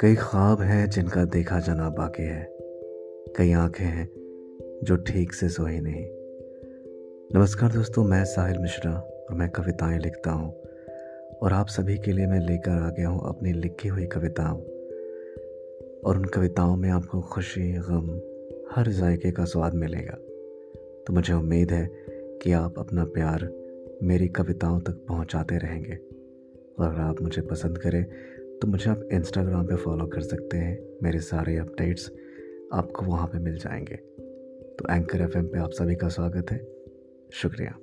कई ख्वाब हैं जिनका देखा जाना बाकी है। कई आँखें हैं जो ठीक से सोई नहीं। नमस्कार दोस्तों, मैं साहिल मिश्रा और मैं कविताएँ लिखता हूँ और आप सभी के लिए मैं लेकर आ गया हूँ अपनी लिखी हुई कविताओं। और उन कविताओं में आपको खुशी, गम, हर जायके का स्वाद मिलेगा। तो मुझे उम्मीद है कि आप अपना प्यार मेरी कविताओं तक पहुंचाते रहेंगे और अगर आप मुझे पसंद करें तो मुझे आप इंस्टाग्राम पे फॉलो कर सकते हैं। मेरे सारे अपडेट्स आपको वहाँ पे मिल जाएँगे। तो एंकर एफएम पे आप सभी का स्वागत है। शुक्रिया।